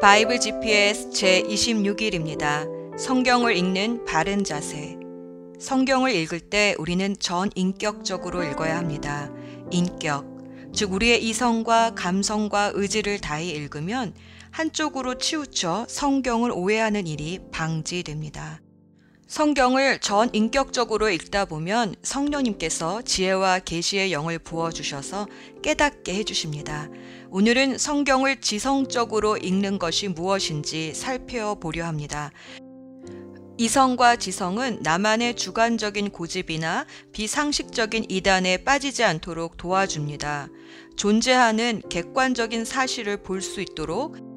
바이블 GPS 제26일입니다. 성경을 읽는 바른 자세. 성경을 읽을 때 우리는 전 인격적으로 읽어야 합니다. 인격. 즉, 우리의 이성과 감성과 의지를 다해 읽으면 한쪽으로 치우쳐 성경을 오해하는 일이 방지됩니다. 성경을 전 인격적으로 읽다 보면 성령님께서 지혜와 계시의 영을 부어 주셔서 깨닫게 해 주십니다. 오늘은 성경을 지성적으로 읽는 것이 무엇인지 살펴보려 합니다. 이성과 지성은 나만의 주관적인 고집이나 비상식적인 이단에 빠지지 않도록 도와줍니다. 존재하는 객관적인 사실을 볼 수 있도록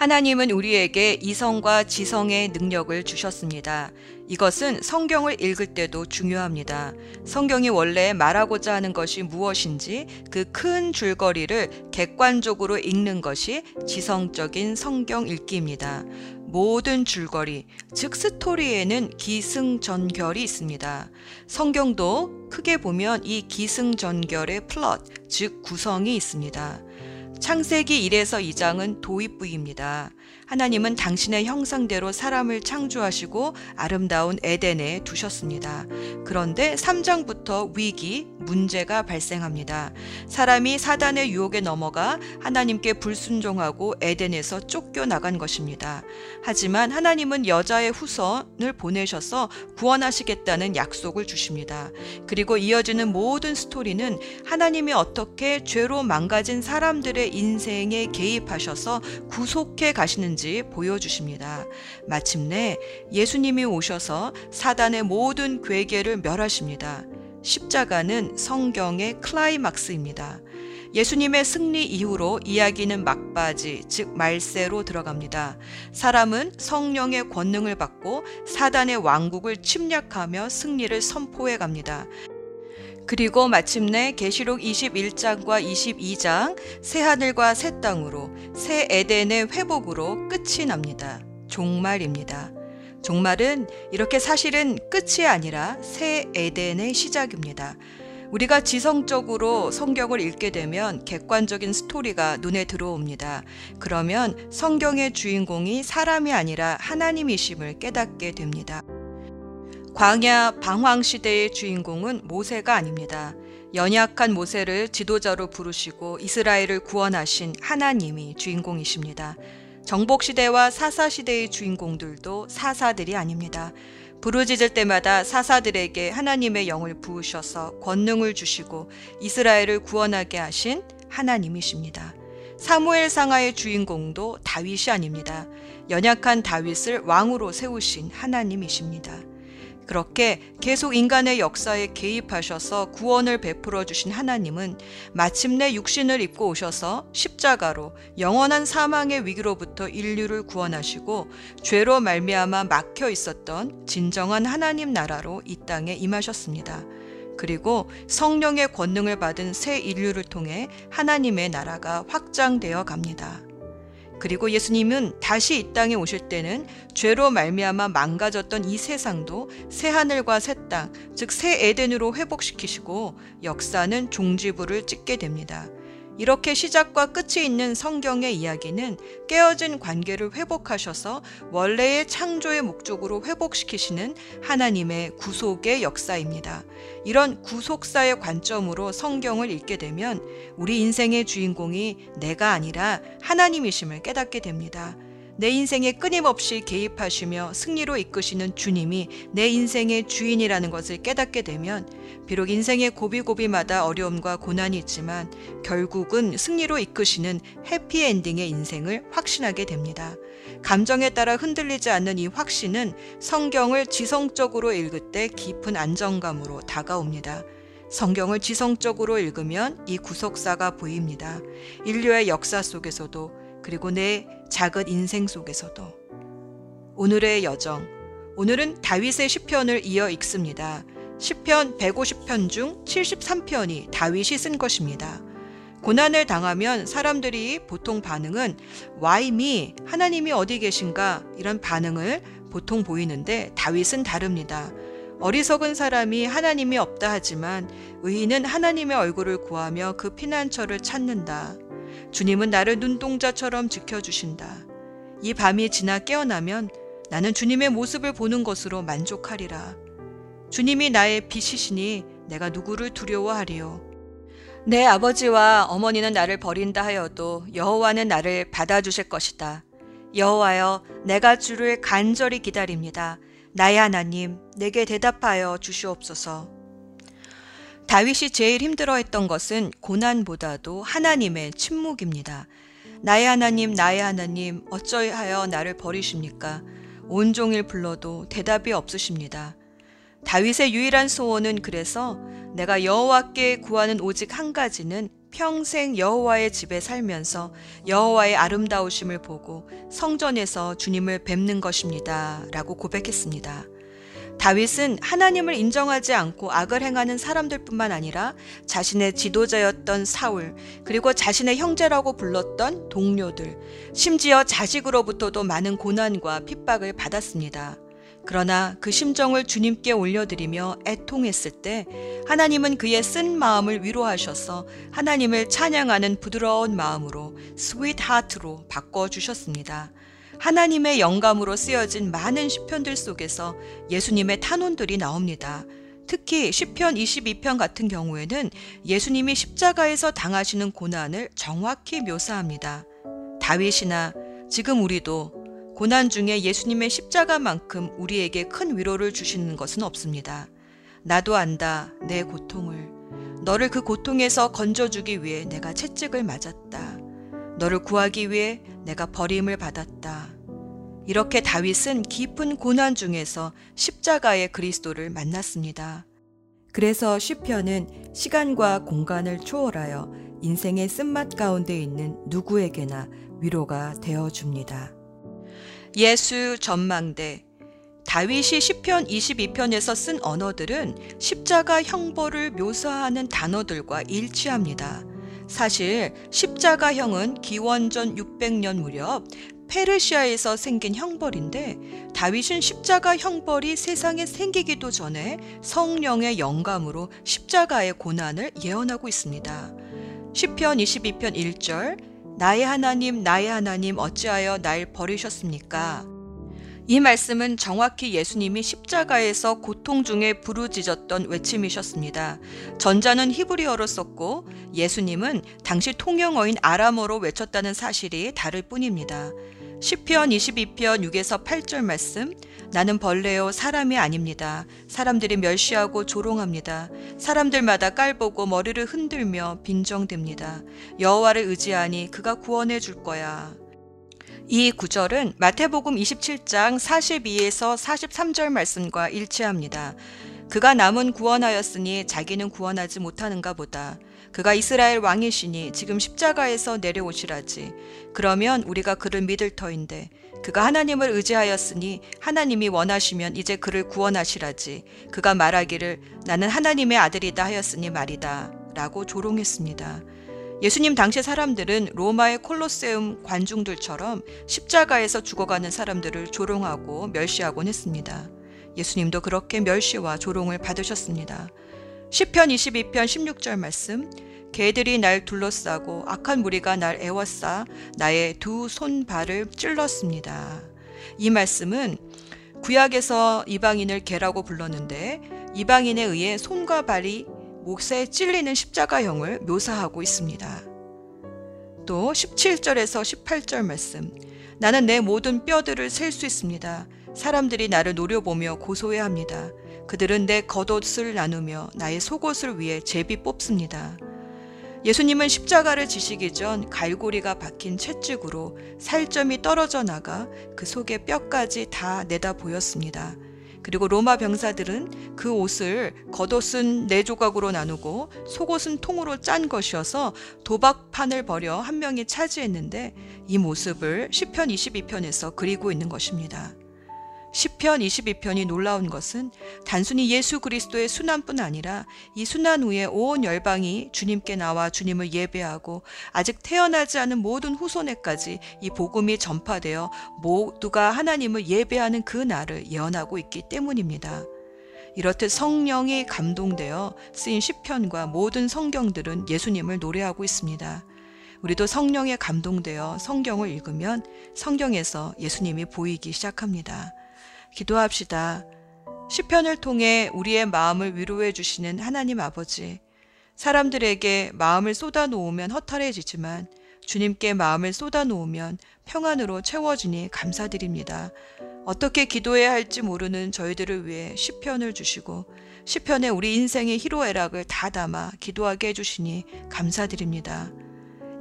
하나님은 우리에게 이성과 지성의 능력을 주셨습니다. 이것은 성경을 읽을 때도 중요합니다. 성경이 원래 말하고자 하는 것이 무엇인지 그 큰 줄거리를 객관적으로 읽는 것이 지성적인 성경 읽기입니다. 모든 줄거리, 즉 스토리에는 기승전결이 있습니다. 성경도 크게 보면 이 기승전결의 플롯, 즉 구성이 있습니다. 창세기 1에서 2장은 도입부입니다. 하나님은 당신의 형상대로 사람을 창조하시고 아름다운 에덴에 두셨습니다. 그런데 3장부터 위기, 문제가 발생합니다. 사람이 사단의 유혹에 넘어가 하나님께 불순종하고 에덴에서 쫓겨나간 것입니다. 하지만 하나님은 여자의 후손을 보내셔서 구원하시겠다는 약속을 주십니다. 그리고 이어지는 모든 스토리는 하나님이 어떻게 죄로 망가진 사람들의 인생에 개입하셔서 구속해 가시는지 보여주십니다. 마침내 예수님이 오셔서 사단의 모든 괴계를 멸하십니다. 십자가는 성경의 클라이막스입니다. 예수님의 승리 이후로 이야기는 막바지, 즉 말세로 들어갑니다. 사람은 성령의 권능을 받고 사단의 왕국을 침략하며 승리를 선포해 갑니다. 그리고 마침내 계시록 21장과 22장 새 하늘과 새 땅으로 새 에덴의 회복으로 끝이 납니다. 종말입니다. 종말은 이렇게 사실은 끝이 아니라 새 에덴의 시작입니다. 우리가 지성적으로 성경을 읽게 되면 객관적인 스토리가 눈에 들어옵니다. 그러면 성경의 주인공이 사람이 아니라 하나님이심을 깨닫게 됩니다. 광야 방황 시대의 주인공은 모세가 아닙니다. 연약한 모세를 지도자로 부르시고 이스라엘을 구원하신 하나님이 주인공이십니다. 정복 시대와 사사 시대의 주인공들도 사사들이 아닙니다. 부르짖을 때마다 사사들에게 하나님의 영을 부으셔서 권능을 주시고 이스라엘을 구원하게 하신 하나님이십니다. 사무엘 상하의 주인공도 다윗이 아닙니다. 연약한 다윗을 왕으로 세우신 하나님이십니다. 그렇게 계속 인간의 역사에 개입하셔서 구원을 베풀어 주신 하나님은 마침내 육신을 입고 오셔서 십자가로 영원한 사망의 위기로부터 인류를 구원하시고 죄로 말미암아 막혀 있었던 진정한 하나님 나라로 이 땅에 임하셨습니다. 그리고 성령의 권능을 받은 새 인류를 통해 하나님의 나라가 확장되어 갑니다. 그리고 예수님은 다시 이 땅에 오실 때는 죄로 말미암아 망가졌던 이 세상도 새 하늘과 새 땅, 즉 새 에덴으로 회복시키시고 역사는 종지부를 찍게 됩니다. 이렇게 시작과 끝이 있는 성경의 이야기는 깨어진 관계를 회복하셔서 원래의 창조의 목적으로 회복시키시는 하나님의 구속의 역사입니다. 이런 구속사의 관점으로 성경을 읽게 되면 우리 인생의 주인공이 내가 아니라 하나님이심을 깨닫게 됩니다. 내 인생에 끊임없이 개입하시며 승리로 이끄시는 주님이 내 인생의 주인이라는 것을 깨닫게 되면 비록 인생의 고비고비마다 어려움과 고난이 있지만 결국은 승리로 이끄시는 해피엔딩의 인생을 확신하게 됩니다. 감정에 따라 흔들리지 않는 이 확신은 성경을 지성적으로 읽을 때 깊은 안정감으로 다가옵니다. 성경을 지성적으로 읽으면 이 구속사가 보입니다. 인류의 역사 속에서도 그리고 내 작은 인생 속에서도 오늘의 여정 오늘은 다윗의 시편을 이어 읽습니다. 시편 150편 중 73편이 다윗이 쓴 것입니다. 고난을 당하면 사람들이 보통 반응은 Why me? 하나님이 어디 계신가? 이런 반응을 보통 보이는데 다윗은 다릅니다. 어리석은 사람이 하나님이 없다 하지만 의인은 하나님의 얼굴을 구하며 그 피난처를 찾는다. 주님은 나를 눈동자처럼 지켜주신다. 이 밤이 지나 깨어나면 나는 주님의 모습을 보는 것으로 만족하리라. 주님이 나의 빛이시니 내가 누구를 두려워하리요. 내 아버지와 어머니는 나를 버린다 하여도 여호와는 나를 받아주실 것이다. 여호와여, 내가 주를 간절히 기다립니다. 나의 하나님, 내게 대답하여 주시옵소서. 다윗이 제일 힘들어했던 것은 고난보다도 하나님의 침묵입니다. 나의 하나님, 나의 하나님, 어쩌하여 나를 버리십니까? 온종일 불러도 대답이 없으십니다. 다윗의 유일한 소원은 그래서 내가 여호와께 구하는 오직 한 가지는 평생 여호와의 집에 살면서 여호와의 아름다우심을 보고 성전에서 주님을 뵙는 것입니다. 라고 고백했습니다. 다윗은 하나님을 인정하지 않고 악을 행하는 사람들뿐만 아니라 자신의 지도자였던 사울, 그리고 자신의 형제라고 불렀던 동료들, 심지어 자식으로부터도 많은 고난과 핍박을 받았습니다. 그러나 그 심정을 주님께 올려드리며 애통했을 때 하나님은 그의 쓴 마음을 위로하셔서 하나님을 찬양하는 부드러운 마음으로 sweet heart로 바꿔 주셨습니다. 하나님의 영감으로 쓰여진 많은 시편들 속에서 예수님의 탄원들이 나옵니다. 특히 시편 22편 같은 경우에는 예수님이 십자가에서 당하시는 고난을 정확히 묘사합니다. 다윗이나 지금 우리도 고난 중에 예수님의 십자가만큼 우리에게 큰 위로를 주시는 것은 없습니다. 나도 안다, 내 고통을. 너를 그 고통에서 건져주기 위해 내가 채찍을 맞았다. 너를 구하기 위해 내가 버림을 받았다. 이렇게 다윗은 깊은 고난 중에서 십자가의 그리스도를 만났습니다. 그래서 시편은 시간과 공간을 초월하여 인생의 쓴맛 가운데 있는 누구에게나 위로가 되어 줍니다. 예수 전망대 다윗이 시편 22편에서 쓴 언어들은 십자가 형벌을 묘사하는 단어들과 일치합니다. 사실 십자가형은 기원전 600년 무렵 페르시아에서 생긴 형벌인데 다윗은 십자가 형벌이 세상에 생기기도 전에 성령의 영감으로 십자가의 고난을 예언하고 있습니다. 시편 22편 1절 나의 하나님, 나의 하나님, 어찌하여 날 버리셨습니까? 이 말씀은 정확히 예수님이 십자가에서 고통 중에 부르짖었던 외침이셨습니다. 전자는 히브리어로 썼고 예수님은 당시 통영어인 아람어로 외쳤다는 사실이 다를 뿐입니다. 시편 22편 6에서 8절 말씀 나는 벌레요 사람이 아닙니다. 사람들이 멸시하고 조롱합니다. 사람들마다 깔보고 머리를 흔들며 빈정됩니다. 여호와를 의지하니 그가 구원해 줄 거야. 이 구절은 마태복음 27장 42에서 43절 말씀과 일치합니다. 그가 남은 구원하였으니 자기는 구원하지 못하는가 보다. 그가 이스라엘 왕이시니 지금 십자가에서 내려오시라지. 그러면 우리가 그를 믿을 터인데 그가 하나님을 의지하였으니 하나님이 원하시면 이제 그를 구원하시라지. 그가 말하기를 나는 하나님의 아들이다 하였으니 말이다. 라고 조롱했습니다. 예수님 당시 사람들은 로마의 콜로세움 관중들처럼 십자가에서 죽어가는 사람들을 조롱하고 멸시하곤 했습니다. 예수님도 그렇게 멸시와 조롱을 받으셨습니다. 시편 22편 16절 말씀 개들이 날 둘러싸고 악한 무리가 날 애워싸 나의 두 손발을 찔렀습니다. 이 말씀은 구약에서 이방인을 개라고 불렀는데 이방인에 의해 손과 발이 몫에 찔리는 십자가형을 묘사하고 있습니다. 또 17절에서 18절 말씀 나는 내 모든 뼈들을 셀 수 있습니다. 사람들이 나를 노려보며 고소해합니다. 그들은 내 겉옷을 나누며 나의 속옷을 위해 제비 뽑습니다. 예수님은 십자가를 지시기 전 갈고리가 박힌 채찍으로 살점이 떨어져 나가 그 속에 뼈까지 다 내다 보였습니다. 그리고 로마 병사들은 그 옷을 겉옷은 네 조각으로 나누고 속옷은 통으로 짠 것이어서 도박판을 벌여 한 명이 차지했는데 이 모습을 시편 22편에서 그리고 있는 것입니다. 시편 22편이 놀라운 것은 단순히 예수 그리스도의 순환뿐 아니라 이 순환 후에 온 열방이 주님께 나와 주님을 예배하고 아직 태어나지 않은 모든 후손에까지 이 복음이 전파되어 모두가 하나님을 예배하는 그 날을 예언하고 있기 때문입니다. 이렇듯 성령이 감동되어 쓰인 시편과 모든 성경들은 예수님을 노래하고 있습니다. 우리도 성령에 감동되어 성경을 읽으면 성경에서 예수님이 보이기 시작합니다. 기도합시다. 시편을 통해 우리의 마음을 위로해 주시는 하나님 아버지. 사람들에게 마음을 쏟아 놓으면 허탈해지지만 주님께 마음을 쏟아 놓으면 평안으로 채워지니 감사드립니다. 어떻게 기도해야 할지 모르는 저희들을 위해 시편을 주시고 시편에 우리 인생의 희로애락을 다 담아 기도하게 해주시니 감사드립니다.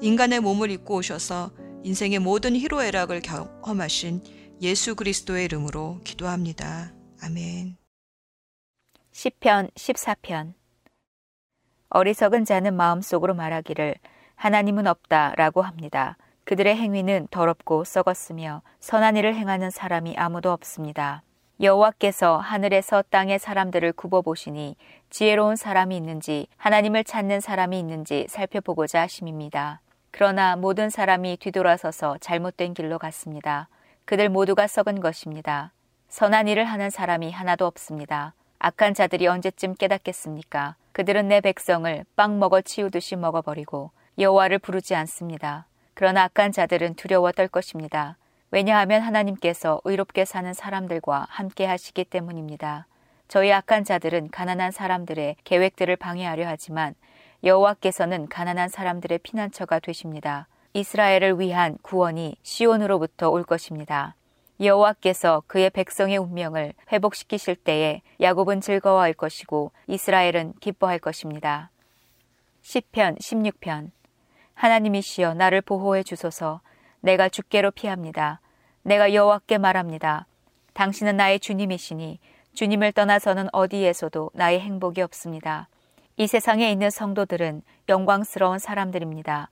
인간의 몸을 입고 오셔서 인생의 모든 희로애락을 경험하신 예수 그리스도의 이름으로 기도합니다. 아멘. 시편 14편 어리석은 자는 마음속으로 말하기를 하나님은 없다라고 합니다. 그들의 행위는 더럽고 썩었으며 선한 일을 행하는 사람이 아무도 없습니다. 여호와께서 하늘에서 땅의 사람들을 굽어 보시니 지혜로운 사람이 있는지 하나님을 찾는 사람이 있는지 살펴보고자 하심입니다. 그러나 모든 사람이 뒤돌아서서 잘못된 길로 갔습니다. 그들 모두가 썩은 것입니다. 선한 일을 하는 사람이 하나도 없습니다. 악한 자들이 언제쯤 깨닫겠습니까? 그들은 내 백성을 빵 먹어 치우듯이 먹어버리고 여호와를 부르지 않습니다. 그러나 악한 자들은 두려워 떨 것입니다. 왜냐하면 하나님께서 의롭게 사는 사람들과 함께 하시기 때문입니다. 저희 악한 자들은 가난한 사람들의 계획들을 방해하려 하지만 여호와께서는 가난한 사람들의 피난처가 되십니다. 이스라엘을 위한 구원이 시온으로부터 올 것입니다. 여호와께서 그의 백성의 운명을 회복시키실 때에 야곱은 즐거워할 것이고 이스라엘은 기뻐할 것입니다. 시편 16편 하나님이시여 나를 보호해 주소서 내가 주께로 피합니다. 내가 여호와께 말합니다. 당신은 나의 주님이시니 주님을 떠나서는 어디에서도 나의 행복이 없습니다. 이 세상에 있는 성도들은 영광스러운 사람들입니다.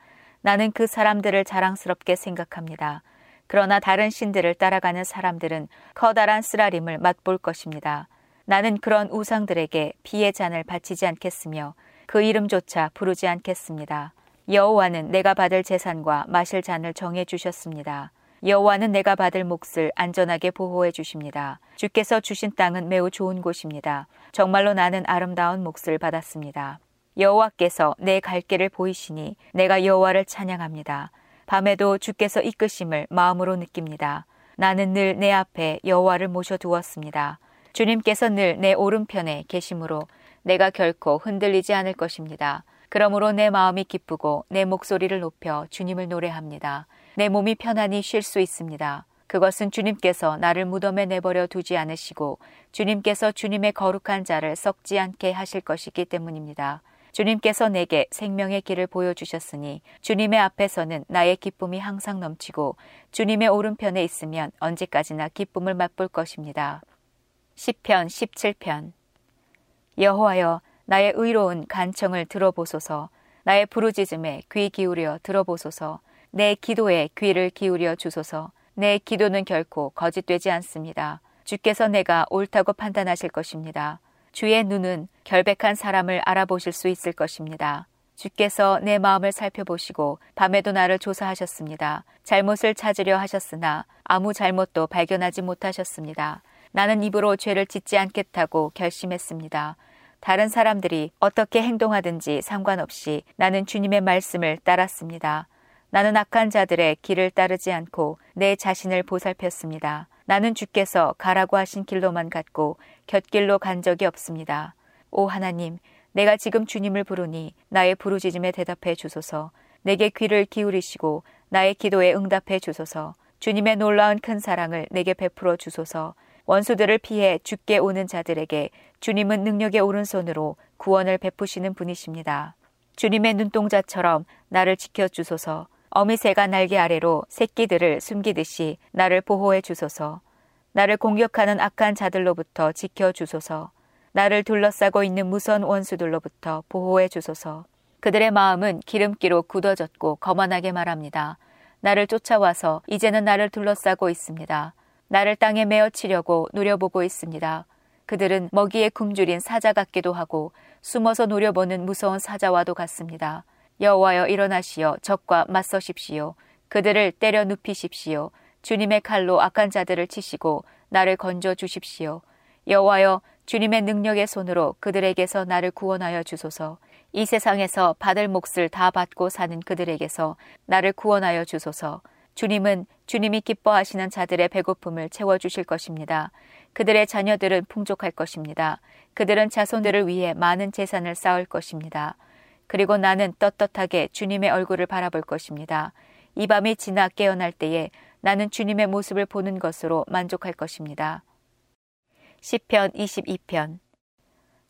나는 그 사람들을 자랑스럽게 생각합니다. 그러나 다른 신들을 따라가는 사람들은 커다란 쓰라림을 맛볼 것입니다. 나는 그런 우상들에게 피의 잔을 바치지 않겠으며 그 이름조차 부르지 않겠습니다. 여호와는 내가 받을 재산과 마실 잔을 정해 주셨습니다. 여호와는 내가 받을 몫을 안전하게 보호해 주십니다. 주께서 주신 땅은 매우 좋은 곳입니다. 정말로 나는 아름다운 몫을 받았습니다. 여호와께서 내 갈 길을 보이시니 내가 여호와를 찬양합니다. 밤에도 주께서 이끄심을 마음으로 느낍니다. 나는 늘 내 앞에 여호와를 모셔 두었습니다. 주님께서 늘 내 오른편에 계심으로 내가 결코 흔들리지 않을 것입니다. 그러므로 내 마음이 기쁘고 내 목소리를 높여 주님을 노래합니다. 내 몸이 편안히 쉴 수 있습니다. 그것은 주님께서 나를 무덤에 내버려 두지 않으시고 주님께서 주님의 거룩한 자를 썩지 않게 하실 것이기 때문입니다. 주님께서 내게 생명의 길을 보여주셨으니 주님의 앞에서는 나의 기쁨이 항상 넘치고 주님의 오른편에 있으면 언제까지나 기쁨을 맛볼 것입니다. 10편 17편 여호와여 나의 의로운 간청을 들어보소서 나의 부르짖음에 귀 기울여 들어보소서 내 기도에 귀를 기울여 주소서 내 기도는 결코 거짓되지 않습니다. 주께서 내가 옳다고 판단하실 것입니다. 주의 눈은 결백한 사람을 알아보실 수 있을 것입니다. 주께서 내 마음을 살펴보시고 밤에도 나를 조사하셨습니다. 잘못을 찾으려 하셨으나 아무 잘못도 발견하지 못하셨습니다. 나는 입으로 죄를 짓지 않겠다고 결심했습니다. 다른 사람들이 어떻게 행동하든지 상관없이 나는 주님의 말씀을 따랐습니다. 나는 악한 자들의 길을 따르지 않고 내 자신을 보살폈습니다. 나는 주께서 가라고 하신 길로만 갔고 곁길로 간 적이 없습니다. 오 하나님, 내가 지금 주님을 부르니 나의 부르짖음에 대답해 주소서. 내게 귀를 기울이시고 나의 기도에 응답해 주소서. 주님의 놀라운 큰 사랑을 내게 베풀어 주소서. 원수들을 피해 죽게 오는 자들에게 주님은 능력의 오른손으로 구원을 베푸시는 분이십니다. 주님의 눈동자처럼 나를 지켜 주소서. 어미새가 날개 아래로 새끼들을 숨기듯이 나를 보호해 주소서. 나를 공격하는 악한 자들로부터 지켜 주소서. 나를 둘러싸고 있는 무선 원수들로부터 보호해 주소서. 그들의 마음은 기름기로 굳어졌고 거만하게 말합니다. 나를 쫓아와서 이제는 나를 둘러싸고 있습니다. 나를 땅에 메어 치려고 노려보고 있습니다. 그들은 먹이에 굶주린 사자 같기도 하고 숨어서 노려보는 무서운 사자와도 같습니다. 여호와여 일어나시어 적과 맞서십시오. 그들을 때려 눕히십시오. 주님의 칼로 악한 자들을 치시고 나를 건져 주십시오. 여호와여 주님의 능력의 손으로 그들에게서 나를 구원하여 주소서. 이 세상에서 받을 몫을 다 받고 사는 그들에게서 나를 구원하여 주소서. 주님은 주님이 기뻐하시는 자들의 배고픔을 채워 주실 것입니다. 그들의 자녀들은 풍족할 것입니다. 그들은 자손들을 위해 많은 재산을 쌓을 것입니다. 그리고 나는 떳떳하게 주님의 얼굴을 바라볼 것입니다. 이 밤이 지나 깨어날 때에 나는 주님의 모습을 보는 것으로 만족할 것입니다. 시편 22편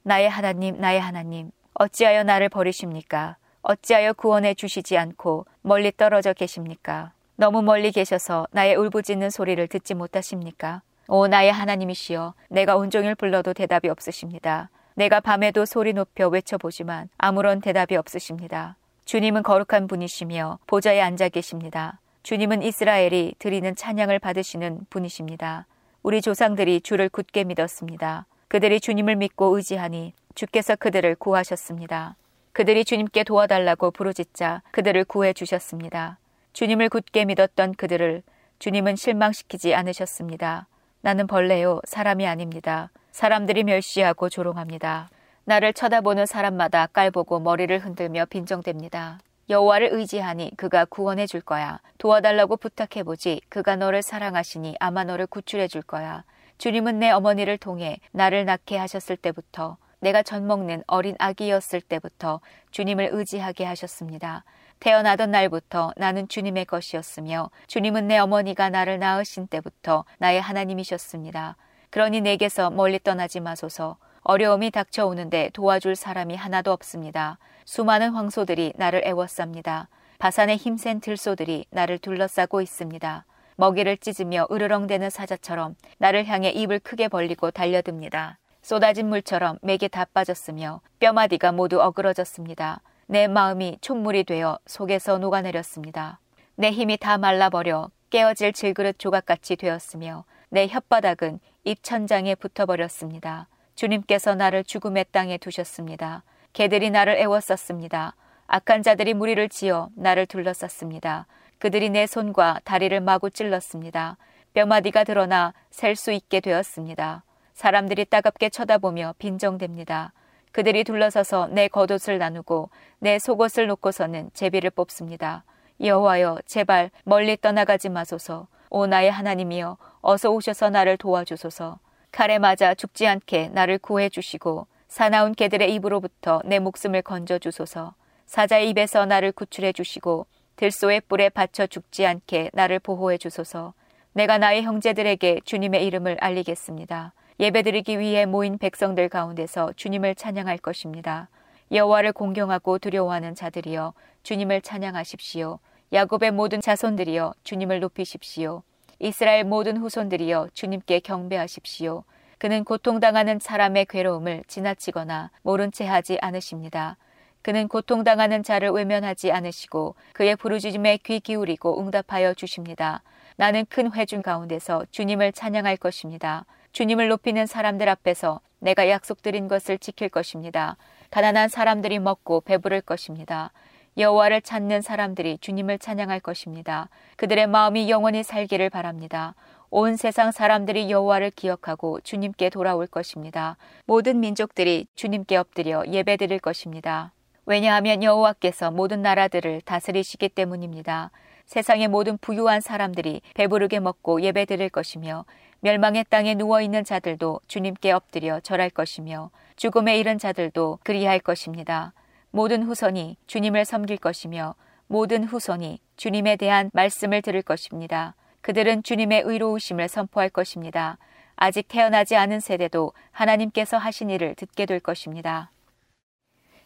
나의 하나님 나의 하나님 어찌하여 나를 버리십니까? 어찌하여 구원해 주시지 않고 멀리 떨어져 계십니까? 너무 멀리 계셔서 나의 울부짖는 소리를 듣지 못하십니까? 오 나의 하나님이시여 내가 온종일 불러도 대답이 없으십니다. 내가 밤에도 소리 높여 외쳐보지만 아무런 대답이 없으십니다. 주님은 거룩한 분이시며 보좌에 앉아 계십니다. 주님은 이스라엘이 드리는 찬양을 받으시는 분이십니다. 우리 조상들이 주를 굳게 믿었습니다. 그들이 주님을 믿고 의지하니 주께서 그들을 구하셨습니다. 그들이 주님께 도와달라고 부르짖자 그들을 구해 주셨습니다. 주님을 굳게 믿었던 그들을 주님은 실망시키지 않으셨습니다. 나는 벌레요, 사람이 아닙니다. 사람들이 멸시하고 조롱합니다. 나를 쳐다보는 사람마다 깔보고 머리를 흔들며 빈정댑니다. 여호와를 의지하니 그가 구원해 줄 거야. 도와달라고 부탁해 보지. 그가 너를 사랑하시니 아마 너를 구출해 줄 거야. 주님은 내 어머니를 통해 나를 낳게 하셨을 때부터 내가 젖 먹는 어린 아기였을 때부터 주님을 의지하게 하셨습니다. 태어나던 날부터 나는 주님의 것이었으며 주님은 내 어머니가 나를 낳으신 때부터 나의 하나님이셨습니다. 그러니 내게서 멀리 떠나지 마소서. 어려움이 닥쳐오는데 도와줄 사람이 하나도 없습니다. 수많은 황소들이 나를 애워쌉니다. 바산의 힘센 들소들이 나를 둘러싸고 있습니다. 먹이를 찢으며 으르렁대는 사자처럼 나를 향해 입을 크게 벌리고 달려듭니다. 쏟아진 물처럼 맥이 다 빠졌으며 뼈마디가 모두 어그러졌습니다. 내 마음이 촛물이 되어 속에서 녹아내렸습니다. 내 힘이 다 말라버려 깨어질 질그릇 조각같이 되었으며 내 혓바닥은 입천장에 붙어버렸습니다. 주님께서 나를 죽음의 땅에 두셨습니다. 개들이 나를 애워쌌습니다. 악한 자들이 무리를 지어 나를 둘러쌌습니다. 그들이 내 손과 다리를 마구 찔렀습니다. 뼈마디가 드러나 셀 수 있게 되었습니다. 사람들이 따갑게 쳐다보며 빈정됩니다. 그들이 둘러서서 내 겉옷을 나누고 내 속옷을 놓고서는 제비를 뽑습니다. 여호와여 제발 멀리 떠나가지 마소서. 오 나의 하나님이여 어서 오셔서 나를 도와주소서. 칼에 맞아 죽지 않게 나를 구해 주시고 사나운 개들의 입으로부터 내 목숨을 건져 주소서. 사자의 입에서 나를 구출해 주시고 들소의 뿔에 받쳐 죽지 않게 나를 보호해 주소서. 내가 나의 형제들에게 주님의 이름을 알리겠습니다. 예배드리기 위해 모인 백성들 가운데서 주님을 찬양할 것입니다. 여호와를 공경하고 두려워하는 자들이여 주님을 찬양하십시오. 야곱의 모든 자손들이여 주님을 높이십시오. 이스라엘 모든 후손들이여 주님께 경배하십시오. 그는 고통당하는 사람의 괴로움을 지나치거나 모른 채 하지 않으십니다. 그는 고통당하는 자를 외면하지 않으시고 그의 부르짖음에 귀 기울이고 응답하여 주십니다. 나는 큰 회중 가운데서 주님을 찬양할 것입니다. 주님을 높이는 사람들 앞에서 내가 약속드린 것을 지킬 것입니다. 가난한 사람들이 먹고 배부를 것입니다. 여호와를 찾는 사람들이 주님을 찬양할 것입니다. 그들의 마음이 영원히 살기를 바랍니다. 온 세상 사람들이 여호와를 기억하고 주님께 돌아올 것입니다. 모든 민족들이 주님께 엎드려 예배드릴 것입니다. 왜냐하면 여호와께서 모든 나라들을 다스리시기 때문입니다. 세상의 모든 부유한 사람들이 배부르게 먹고 예배드릴 것이며 멸망의 땅에 누워 있는 자들도 주님께 엎드려 절할 것이며 죽음에 이른 자들도 그리할 것입니다. 모든 후손이 주님을 섬길 것이며 모든 후손이 주님에 대한 말씀을 들을 것입니다. 그들은 주님의 의로우심을 선포할 것입니다. 아직 태어나지 않은 세대도 하나님께서 하신 일을 듣게 될 것입니다.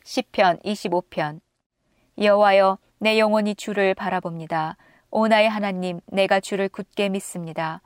시편 25편 여호와여 내 영혼이 주를 바라봅니다. 오 나의 하나님 내가 주를 굳게 믿습니다.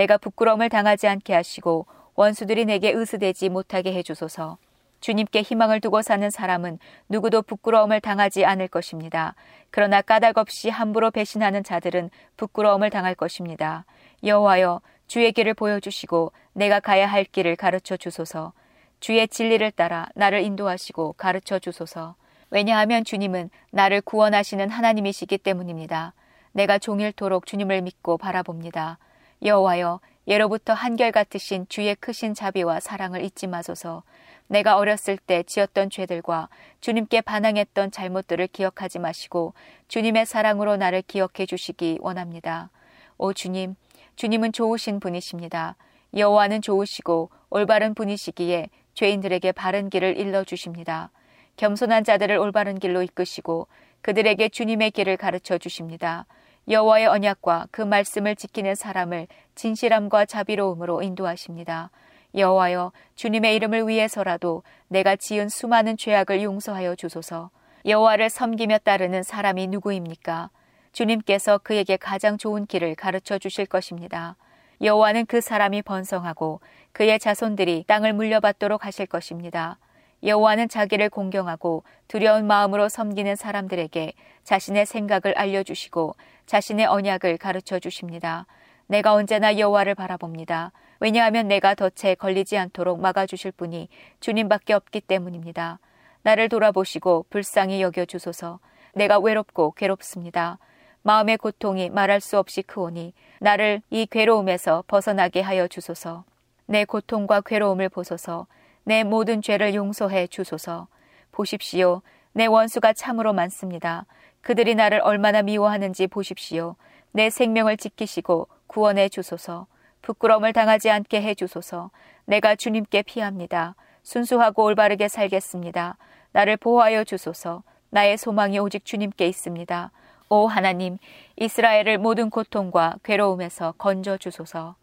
내가 부끄러움을 당하지 않게 하시고 원수들이 내게 의스되지 못하게 해 주소서. 주님께 희망을 두고 사는 사람은 누구도 부끄러움을 당하지 않을 것입니다. 그러나 까닭 없이 함부로 배신하는 자들은 부끄러움을 당할 것입니다. 여호와여 주의 길을 보여주시고 내가 가야 할 길을 가르쳐 주소서. 주의 진리를 따라 나를 인도하시고 가르쳐 주소서. 왜냐하면 주님은 나를 구원하시는 하나님이시기 때문입니다. 내가 종일토록 주님을 믿고 바라봅니다. 여호와여 예로부터 한결같으신 주의 크신 자비와 사랑을 잊지 마소서. 내가 어렸을 때 지었던 죄들과 주님께 반항했던 잘못들을 기억하지 마시고 주님의 사랑으로 나를 기억해 주시기 원합니다. 오 주님, 주님은 좋으신 분이십니다. 여호와는 좋으시고 올바른 분이시기에 죄인들에게 바른 길을 일러 주십니다. 겸손한 자들을 올바른 길로 이끄시고 그들에게 주님의 길을 가르쳐 주십니다. 여호와의 언약과 그 말씀을 지키는 사람을 진실함과 자비로움으로 인도하십니다. 여호와여 주님의 이름을 위해서라도 내가 지은 수많은 죄악을 용서하여 주소서. 여호와를 섬기며 따르는 사람이 누구입니까? 주님께서 그에게 가장 좋은 길을 가르쳐 주실 것입니다. 여호와는 그 사람이 번성하고 그의 자손들이 땅을 물려받도록 하실 것입니다. 여호와는 자기를 공경하고 두려운 마음으로 섬기는 사람들에게 자신의 생각을 알려주시고 자신의 언약을 가르쳐 주십니다. 내가 언제나 여호와를 바라봅니다. 왜냐하면 내가 덫에 걸리지 않도록 막아주실 분이 주님밖에 없기 때문입니다. 나를 돌아보시고 불쌍히 여겨 주소서. 내가 외롭고 괴롭습니다. 마음의 고통이 말할 수 없이 크오니 나를 이 괴로움에서 벗어나게 하여 주소서. 내 고통과 괴로움을 보소서. 내 모든 죄를 용서해 주소서. 보십시오. 내 원수가 참으로 많습니다. 그들이 나를 얼마나 미워하는지 보십시오. 내 생명을 지키시고 구원해 주소서. 부끄러움을 당하지 않게 해 주소서. 내가 주님께 피합니다. 순수하고 올바르게 살겠습니다. 나를 보호하여 주소서. 나의 소망이 오직 주님께 있습니다. 오 하나님, 이스라엘을 모든 고통과 괴로움에서 건져 주소서.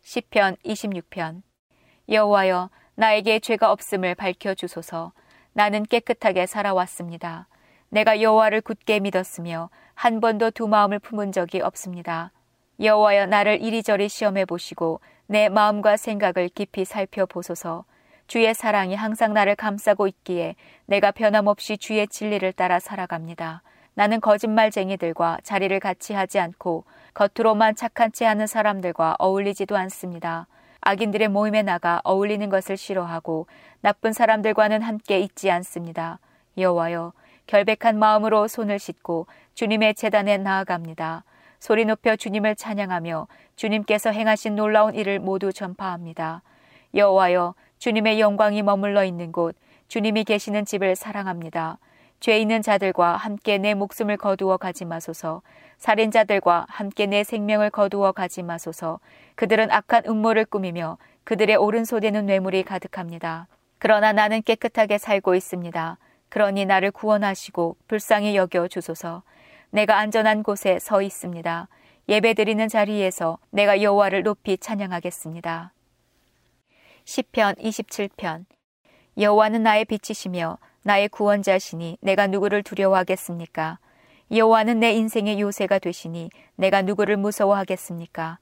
시편 26편 여호와여 나에게 죄가 없음을 밝혀 주소서. 나는 깨끗하게 살아왔습니다. 내가 여호와를 굳게 믿었으며 한 번도 두 마음을 품은 적이 없습니다. 여호와여 나를 이리저리 시험해 보시고 내 마음과 생각을 깊이 살펴보소서. 주의 사랑이 항상 나를 감싸고 있기에 내가 변함없이 주의 진리를 따라 살아갑니다. 나는 거짓말쟁이들과 자리를 같이 하지 않고 겉으로만 착한 채 하는 사람들과 어울리지도 않습니다. 악인들의 모임에 나가 어울리는 것을 싫어하고 나쁜 사람들과는 함께 있지 않습니다. 여호와여 결백한 마음으로 손을 씻고 주님의 재단에 나아갑니다. 소리 높여 주님을 찬양하며 주님께서 행하신 놀라운 일을 모두 전파합니다. 여호와여 주님의 영광이 머물러 있는 곳 주님이 계시는 집을 사랑합니다. 죄 있는 자들과 함께 내 목숨을 거두어 가지 마소서. 살인자들과 함께 내 생명을 거두어 가지 마소서. 그들은 악한 음모를 꾸미며 그들의 오른손에는 뇌물이 가득합니다. 그러나 나는 깨끗하게 살고 있습니다. 그러니 나를 구원하시고 불쌍히 여겨 주소서. 내가 안전한 곳에 서 있습니다. 예배드리는 자리에서 내가 여호와를 높이 찬양하겠습니다. 시편 27편 여호와는 나의 빛이시며 나의 구원자시니 내가 누구를 두려워하겠습니까? 여호와는 내 인생의 요새가 되시니 내가 누구를 무서워하겠습니까?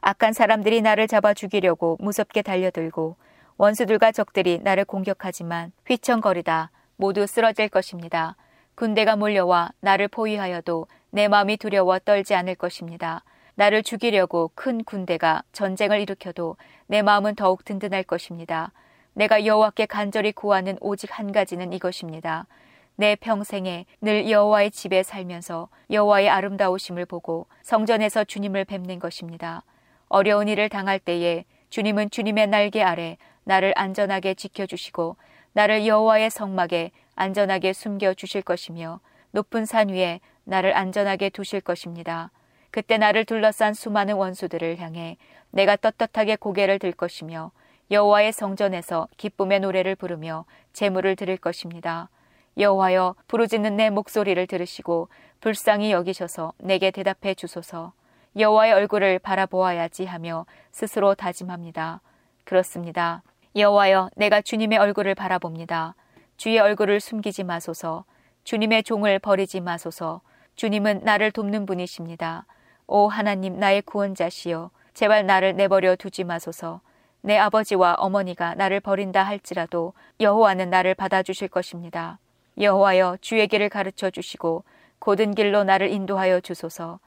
악한 사람들이 나를 잡아 죽이려고 무섭게 달려들고 원수들과 적들이 나를 공격하지만 휘청거리다 모두 쓰러질 것입니다. 군대가 몰려와 나를 포위하여도 내 마음이 두려워 떨지 않을 것입니다. 나를 죽이려고 큰 군대가 전쟁을 일으켜도 내 마음은 더욱 든든할 것입니다. 내가 여호와께 간절히 구하는 오직 한 가지는 이것입니다. 내 평생에 늘 여호와의 집에 살면서 여호와의 아름다우심을 보고 성전에서 주님을 뵙는 것입니다. 어려운 일을 당할 때에 주님은 주님의 날개 아래 나를 안전하게 지켜주시고 나를 여호와의 성막에 안전하게 숨겨 주실 것이며 높은 산 위에 나를 안전하게 두실 것입니다. 그때 나를 둘러싼 수많은 원수들을 향해 내가 떳떳하게 고개를 들 것이며 여호와의 성전에서 기쁨의 노래를 부르며 제물을 드릴 것입니다. 여호와여 부르짖는 내 목소리를 들으시고 불쌍히 여기셔서 내게 대답해 주소서. 여호와의 얼굴을 바라보아야지 하며 스스로 다짐합니다. 그렇습니다. 여호와여 내가 주님의 얼굴을 바라봅니다. 주의 얼굴을 숨기지 마소서. 주님의 종을 버리지 마소서. 주님은 나를 돕는 분이십니다. 오 하나님 나의 구원자시여 제발 나를 내버려 두지 마소서. 내 아버지와 어머니가 나를 버린다 할지라도 여호와는 나를 받아 주실 것입니다. 여호와여 주의 길을 가르쳐 주시고 고든 길로 나를 인도하여 주소서.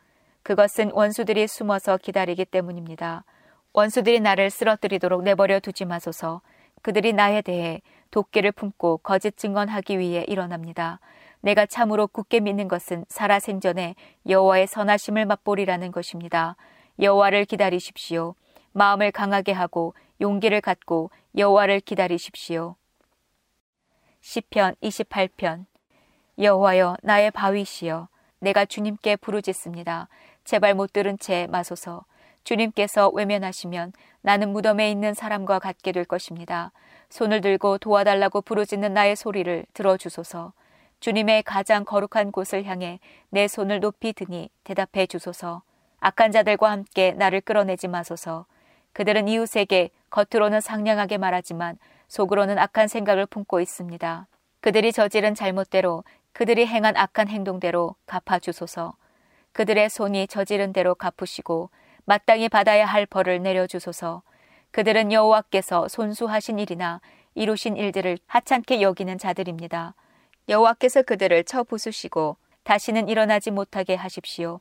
그것은 원수들이 숨어서 기다리기 때문입니다. 원수들이 나를 쓰러뜨리도록 내버려 두지 마소서. 그들이 나에 대해 도끼를 품고 거짓 증언하기 위해 일어납니다. 내가 참으로 굳게 믿는 것은 살아생전에 여호와의 선하심을 맛보리라는 것입니다. 여호와를 기다리십시오. 마음을 강하게 하고 용기를 갖고 여호와를 기다리십시오. 시편 28편 여호와여 나의 바위시여 내가 주님께 부르짖습니다. 제발 못 들은 채 마소서. 주님께서 외면하시면 나는 무덤에 있는 사람과 같게 될 것입니다. 손을 들고 도와달라고 부르짖는 나의 소리를 들어주소서. 주님의 가장 거룩한 곳을 향해 내 손을 높이 드니 대답해 주소서. 악한 자들과 함께 나를 끌어내지 마소서. 그들은 이웃에게 겉으로는 상냥하게 말하지만 속으로는 악한 생각을 품고 있습니다. 그들이 저지른 잘못대로 그들이 행한 악한 행동대로 갚아 주소서. 그들의 손이 저지른 대로 갚으시고 마땅히 받아야 할 벌을 내려 주소서. 그들은 여호와께서 손수하신 일이나 이루신 일들을 하찮게 여기는 자들입니다. 여호와께서 그들을 쳐 부수시고 다시는 일어나지 못하게 하십시오.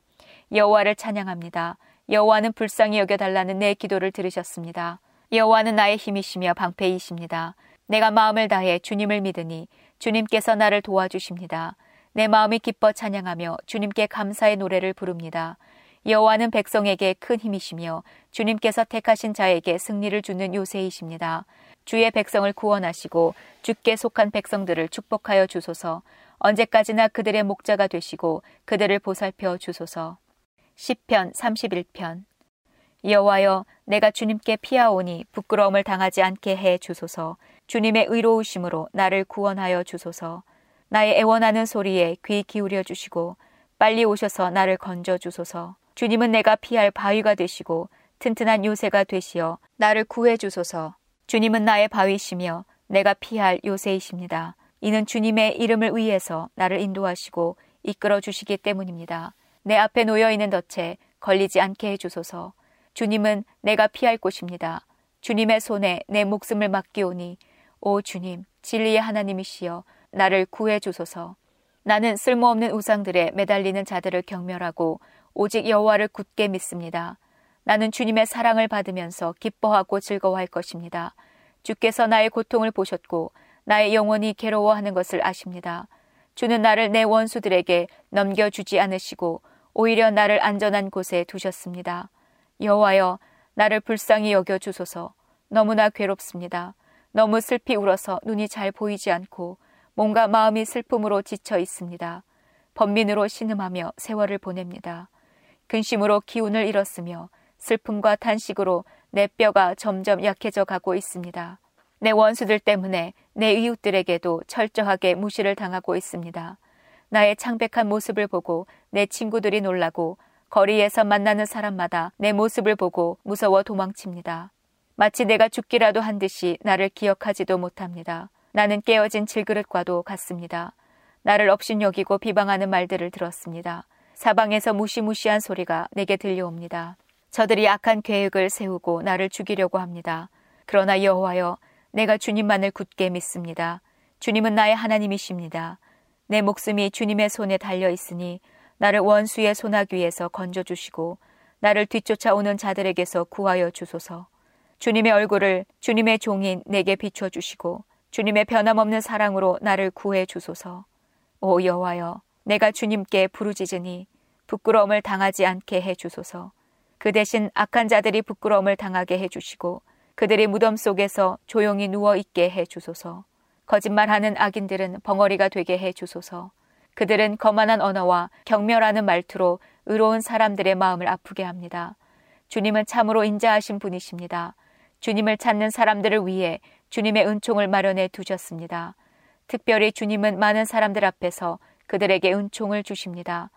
여호와를 찬양합니다. 여호와는 불쌍히 여겨 달라는 내 기도를 들으셨습니다. 여호와는 나의 힘이시며 방패이십니다. 내가 마음을 다해 주님을 믿으니 주님께서 나를 도와주십니다. 내 마음이 기뻐 찬양하며 주님께 감사의 노래를 부릅니다. 여호와는 백성에게 큰 힘이시며 주님께서 택하신 자에게 승리를 주는 요새이십니다. 주의 백성을 구원하시고 주께 속한 백성들을 축복하여 주소서. 언제까지나 그들의 목자가 되시고 그들을 보살펴 주소서. 10편 31편 여호와여 내가 주님께 피하오니 부끄러움을 당하지 않게 해 주소서. 주님의 의로우심으로 나를 구원하여 주소서. 나의 애원하는 소리에 귀 기울여 주시고 빨리 오셔서 나를 건져 주소서. 주님은 내가 피할 바위가 되시고 튼튼한 요새가 되시어 나를 구해 주소서. 주님은 나의 바위시며 내가 피할 요새이십니다. 이는 주님의 이름을 위해서 나를 인도하시고 이끌어 주시기 때문입니다. 내 앞에 놓여 있는 덫에 걸리지 않게 해 주소서. 주님은 내가 피할 곳입니다. 주님의 손에 내 목숨을 맡기오니 오 주님 진리의 하나님이시여 나를 구해 주소서. 나는 쓸모없는 우상들에 매달리는 자들을 경멸하고 오직 여호와를 굳게 믿습니다. 나는 주님의 사랑을 받으면서 기뻐하고 즐거워할 것입니다. 주께서 나의 고통을 보셨고 나의 영혼이 괴로워하는 것을 아십니다. 주는 나를 내 원수들에게 넘겨주지 않으시고 오히려 나를 안전한 곳에 두셨습니다. 여호와여 나를 불쌍히 여겨 주소서. 너무나 괴롭습니다. 너무 슬피 울어서 눈이 잘 보이지 않고 뭔가 마음이 슬픔으로 지쳐 있습니다. 번민으로 신음하며 세월을 보냅니다. 근심으로 기운을 잃었으며 슬픔과 탄식으로 내 뼈가 점점 약해져 가고 있습니다. 내 원수들 때문에 내 이웃들에게도 철저하게 무시를 당하고 있습니다. 나의 창백한 모습을 보고 내 친구들이 놀라고 거리에서 만나는 사람마다 내 모습을 보고 무서워 도망칩니다. 마치 내가 죽기라도 한 듯이 나를 기억하지도 못합니다. 나는 깨어진 질그릇과도 같습니다. 나를 업신 여기고 비방하는 말들을 들었습니다. 사방에서 무시무시한 소리가 내게 들려옵니다. 저들이 악한 계획을 세우고 나를 죽이려고 합니다. 그러나 여호와여, 내가 주님만을 굳게 믿습니다. 주님은 나의 하나님이십니다. 내 목숨이 주님의 손에 달려 있으니 나를 원수의 소나귀에서 건져 주시고 나를 뒤쫓아오는 자들에게서 구하여 주소서. 주님의 얼굴을 주님의 종인 내게 비춰 주시고 주님의 변함없는 사랑으로 나를 구해 주소서. 오 여호와여, 내가 주님께 부르짖으니 부끄러움을 당하지 않게 해 주소서. 그 대신 악한 자들이 부끄러움을 당하게 해 주시고 그들이 무덤 속에서 조용히 누워 있게 해 주소서. 거짓말하는 악인들은 벙어리가 되게 해 주소서. 그들은 거만한 언어와 경멸하는 말투로 의로운 사람들의 마음을 아프게 합니다. 주님은 참으로 인자하신 분이십니다. 주님을 찾는 사람들을 위해 주님의 은총을 마련해 두셨습니다. 특별히 주님은 많은 사람들 앞에서 그들에게 은총을 주십니다.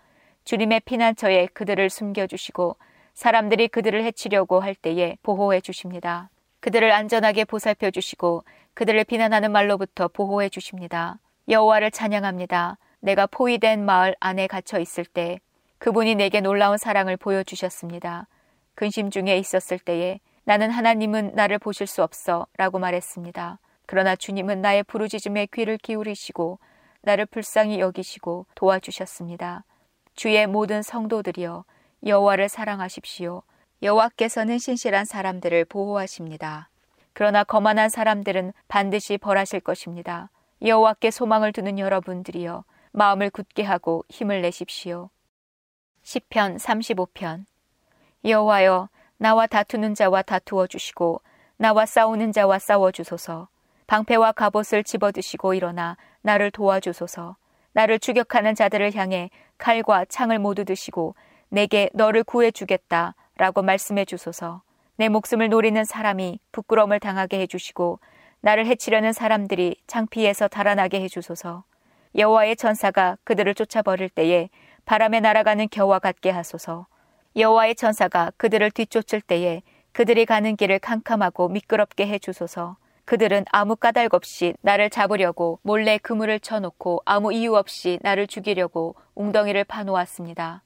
주님의 피난처에 그들을 숨겨주시고 사람들이 그들을 해치려고 할 때에 보호해 주십니다. 그들을 안전하게 보살펴 주시고 그들을 비난하는 말로부터 보호해 주십니다. 여호와를 찬양합니다. 내가 포위된 마을 안에 갇혀 있을 때 그분이 내게 놀라운 사랑을 보여 주셨습니다. 근심 중에 있었을 때에 나는 하나님은 나를 보실 수 없어 라고 말했습니다. 그러나 주님은 나의 부르짖음에 귀를 기울이시고 나를 불쌍히 여기시고 도와주셨습니다. 주의 모든 성도들이여 여호와를 사랑하십시오. 여호와께서는 신실한 사람들을 보호하십니다. 그러나 거만한 사람들은 반드시 벌하실 것입니다. 여호와께 소망을 두는 여러분들이여 마음을 굳게 하고 힘을 내십시오. 시편 35편 여호와여 나와 다투는 자와 다투어 주시고 나와 싸우는 자와 싸워 주소서. 방패와 갑옷을 집어드시고 일어나 나를 도와주소서. 나를 추격하는 자들을 향해 칼과 창을 모두 드시고 내게 너를 구해 주겠다 라고 말씀해 주소서. 내 목숨을 노리는 사람이 부끄러움을 당하게 해 주시고 나를 해치려는 사람들이 창피해서 달아나게 해 주소서. 여호와의 천사가 그들을 쫓아버릴 때에 바람에 날아가는 겨와 같게 하소서. 여호와의 천사가 그들을 뒤쫓을 때에 그들이 가는 길을 캄캄하고 미끄럽게 해 주소서. 그들은 아무 까닭 없이 나를 잡으려고 몰래 그물을 쳐놓고 아무 이유 없이 나를 죽이려고 웅덩이를 파놓았습니다.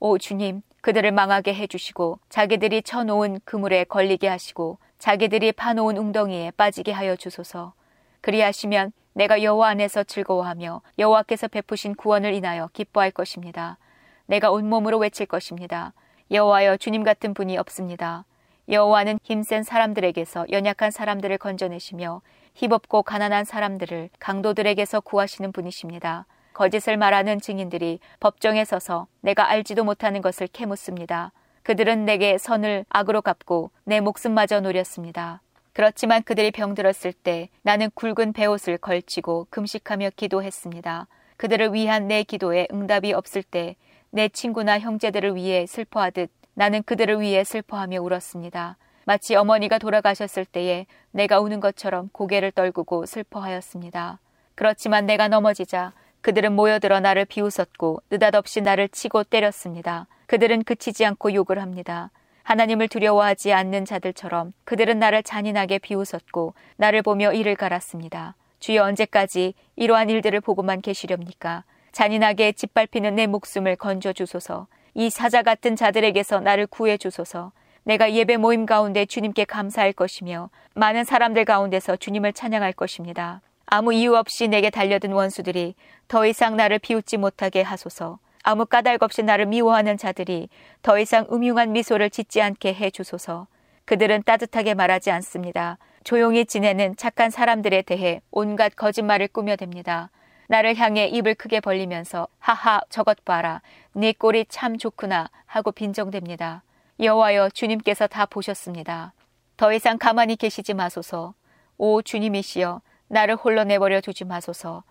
오 주님, 그들을 망하게 해주시고 자기들이 쳐놓은 그물에 걸리게 하시고 자기들이 파놓은 웅덩이에 빠지게 하여 주소서. 그리하시면 내가 여호와 안에서 즐거워하며 여호와께서 베푸신 구원을 인하여 기뻐할 것입니다. 내가 온몸으로 외칠 것입니다. 여호와여 주님 같은 분이 없습니다. 여호와는 힘센 사람들에게서 연약한 사람들을 건져내시며 힘없고 가난한 사람들을 강도들에게서 구하시는 분이십니다. 거짓을 말하는 증인들이 법정에 서서 내가 알지도 못하는 것을 캐묻습니다. 그들은 내게 선을 악으로 갚고 내 목숨마저 노렸습니다. 그렇지만 그들이 병들었을 때 나는 굵은 베옷을 걸치고 금식하며 기도했습니다. 그들을 위한 내 기도에 응답이 없을 때 내 친구나 형제들을 위해 슬퍼하듯 나는 그들을 위해 슬퍼하며 울었습니다. 마치 어머니가 돌아가셨을 때에 내가 우는 것처럼 고개를 떨구고 슬퍼하였습니다. 그렇지만 내가 넘어지자 그들은 모여들어 나를 비웃었고 느닷없이 나를 치고 때렸습니다. 그들은 그치지 않고 욕을 합니다. 하나님을 두려워하지 않는 자들처럼 그들은 나를 잔인하게 비웃었고 나를 보며 이를 갈았습니다. 주여 언제까지 이러한 일들을 보고만 계시렵니까? 잔인하게 짓밟히는 내 목숨을 건져 주소서. 이 사자 같은 자들에게서 나를 구해 주소서. 내가 예배 모임 가운데 주님께 감사할 것이며 많은 사람들 가운데서 주님을 찬양할 것입니다. 아무 이유 없이 내게 달려든 원수들이 더 이상 나를 비웃지 못하게 하소서. 아무 까닭 없이 나를 미워하는 자들이 더 이상 음흉한 미소를 짓지 않게 해 주소서. 그들은 따뜻하게 말하지 않습니다. 조용히 지내는 착한 사람들에 대해 온갖 거짓말을 꾸며댑니다. 나를 향해 입을 크게 벌리면서 하하 저것 봐라 네 꼴이 참 좋구나 하고 빈정댑니다. 여호와여 주님께서 다 보셨습니다. 더 이상 가만히 계시지 마소서. 오 주님이시여 나를 홀로 내버려 두지 마소서.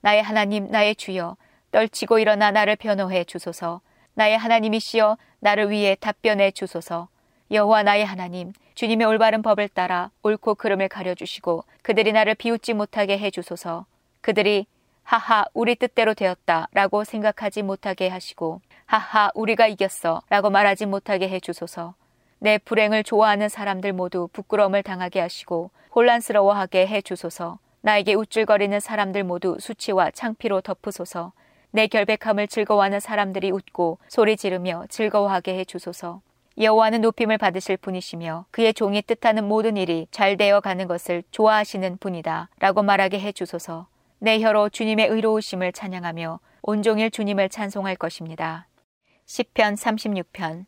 나의 하나님 나의 주여 떨치고 일어나 나를 변호해 주소서. 나의 하나님이시여 나를 위해 답변해 주소서. 여호와 나의 하나님 주님의 올바른 법을 따라 옳고 그름을 가려 주시고 그들이 나를 비웃지 못하게 해 주소서. 그들이 하하, 우리 뜻대로 되었다. 라고 생각하지 못하게 하시고, 하하, 우리가 이겼어. 라고 말하지 못하게 해 주소서. 내 불행을 좋아하는 사람들 모두 부끄러움을 당하게 하시고, 혼란스러워하게 해 주소서. 나에게 우쭐거리는 사람들 모두 수치와 창피로 덮으소서. 내 결백함을 즐거워하는 사람들이 웃고 소리 지르며 즐거워하게 해 주소서. 여호와는 높임을 받으실 분이시며 그의 종이 뜻하는 모든 일이 잘 되어 가는 것을 좋아하시는 분이다. 라고 말하게 해 주소서. 내 혀로 주님의 의로우심을 찬양하며 온종일 주님을 찬송할 것입니다. 10편 36편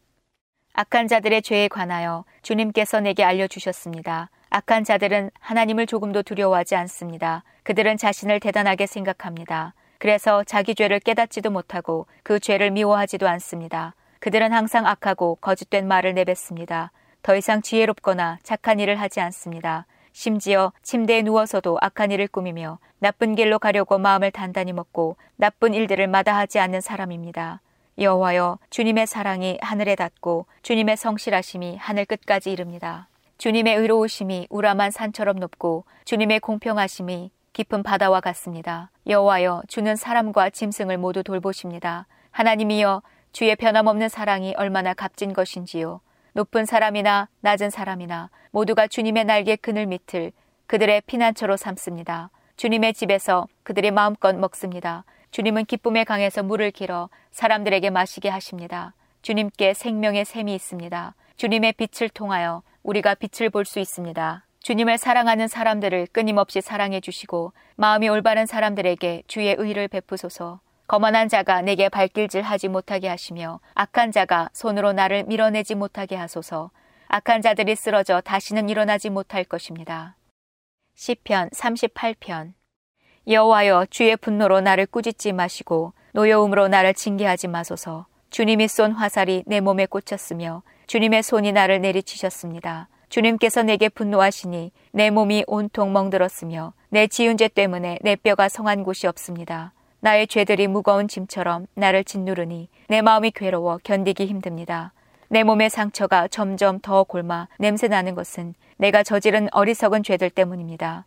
악한 자들의 죄에 관하여 주님께서 내게 알려주셨습니다. 악한 자들은 하나님을 조금도 두려워하지 않습니다. 그들은 자신을 대단하게 생각합니다. 그래서 자기 죄를 깨닫지도 못하고 그 죄를 미워하지도 않습니다. 그들은 항상 악하고 거짓된 말을 내뱉습니다. 더 이상 지혜롭거나 착한 일을 하지 않습니다. 심지어 침대에 누워서도 악한 일을 꾸미며 나쁜 길로 가려고 마음을 단단히 먹고 나쁜 일들을 마다하지 않는 사람입니다. 여호와여 주님의 사랑이 하늘에 닿고 주님의 성실하심이 하늘 끝까지 이릅니다. 주님의 의로우심이 우람한 산처럼 높고 주님의 공평하심이 깊은 바다와 같습니다. 여호와여 주는 사람과 짐승을 모두 돌보십니다. 하나님이여 주의 변함없는 사랑이 얼마나 값진 것인지요. 높은 사람이나 낮은 사람이나 모두가 주님의 날개 그늘 밑을 그들의 피난처로 삼습니다. 주님의 집에서 그들이 마음껏 먹습니다. 주님은 기쁨의 강에서 물을 길어 사람들에게 마시게 하십니다. 주님께 생명의 샘이 있습니다. 주님의 빛을 통하여 우리가 빛을 볼 수 있습니다. 주님을 사랑하는 사람들을 끊임없이 사랑해 주시고 마음이 올바른 사람들에게 주의 의를 베푸소서. 거만한 자가 내게 발길질 하지 못하게 하시며 악한 자가 손으로 나를 밀어내지 못하게 하소서. 악한 자들이 쓰러져 다시는 일어나지 못할 것입니다. 시편 38편 여호와여 주의 분노로 나를 꾸짖지 마시고 노여움으로 나를 징계하지 마소서. 주님이 쏜 화살이 내 몸에 꽂혔으며 주님의 손이 나를 내리치셨습니다. 주님께서 내게 분노하시니 내 몸이 온통 멍들었으며 내 지은 죄 때문에 내 뼈가 성한 곳이 없습니다. 나의 죄들이 무거운 짐처럼 나를 짓누르니 내 마음이 괴로워 견디기 힘듭니다. 내 몸의 상처가 점점 더 골마 냄새 나는 것은 내가 저지른 어리석은 죄들 때문입니다.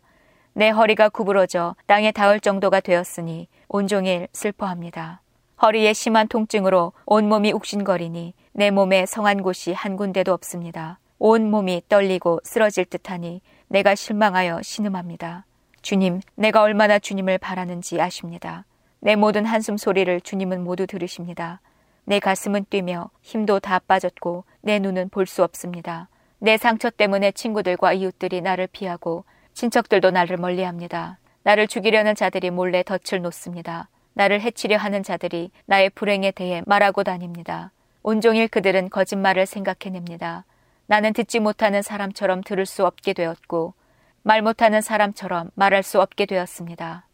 내 허리가 구부러져 땅에 닿을 정도가 되었으니 온종일 슬퍼합니다. 허리에 심한 통증으로 온몸이 욱신거리니 내 몸에 성한 곳이 한 군데도 없습니다. 온 몸이 떨리고 쓰러질 듯하니 내가 실망하여 신음합니다. 주님, 내가 얼마나 주님을 바라는지 아십니다. 내 모든 한숨 소리를 주님은 모두 들으십니다. 내 가슴은 뛰며 힘도 다 빠졌고 내 눈은 볼 수 없습니다. 내 상처 때문에 친구들과 이웃들이 나를 피하고 친척들도 나를 멀리합니다. 나를 죽이려는 자들이 몰래 덫을 놓습니다. 나를 해치려 하는 자들이 나의 불행에 대해 말하고 다닙니다. 온종일 그들은 거짓말을 생각해냅니다. 나는 듣지 못하는 사람처럼 들을 수 없게 되었고 말 못하는 사람처럼 말할 수 없게 되었습니다.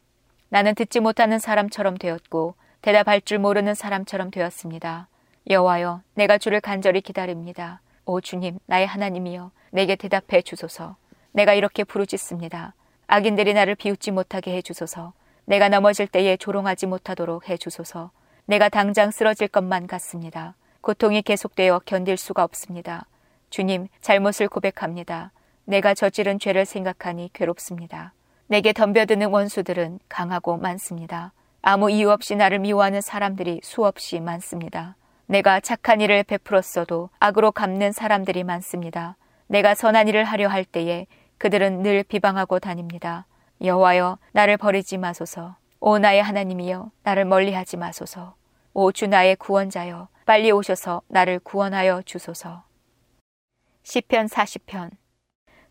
나는 듣지 못하는 사람처럼 되었고 대답할 줄 모르는 사람처럼 되었습니다. 여호와여, 내가 주를 간절히 기다립니다. 오 주님, 나의 하나님이여, 내게 대답해 주소서. 내가 이렇게 부르짖습니다. 악인들이 나를 비웃지 못하게 해 주소서. 내가 넘어질 때에 조롱하지 못하도록 해 주소서. 내가 당장 쓰러질 것만 같습니다. 고통이 계속되어 견딜 수가 없습니다. 주님, 잘못을 고백합니다. 내가 저지른 죄를 생각하니 괴롭습니다. 내게 덤벼드는 원수들은 강하고 많습니다. 아무 이유 없이 나를 미워하는 사람들이 수없이 많습니다. 내가 착한 일을 베풀었어도 악으로 갚는 사람들이 많습니다. 내가 선한 일을 하려 할 때에 그들은 늘 비방하고 다닙니다. 여호와여 나를 버리지 마소서. 오 나의 하나님이여 나를 멀리하지 마소서. 오 주 나의 구원자여 빨리 오셔서 나를 구원하여 주소서. 시편 40편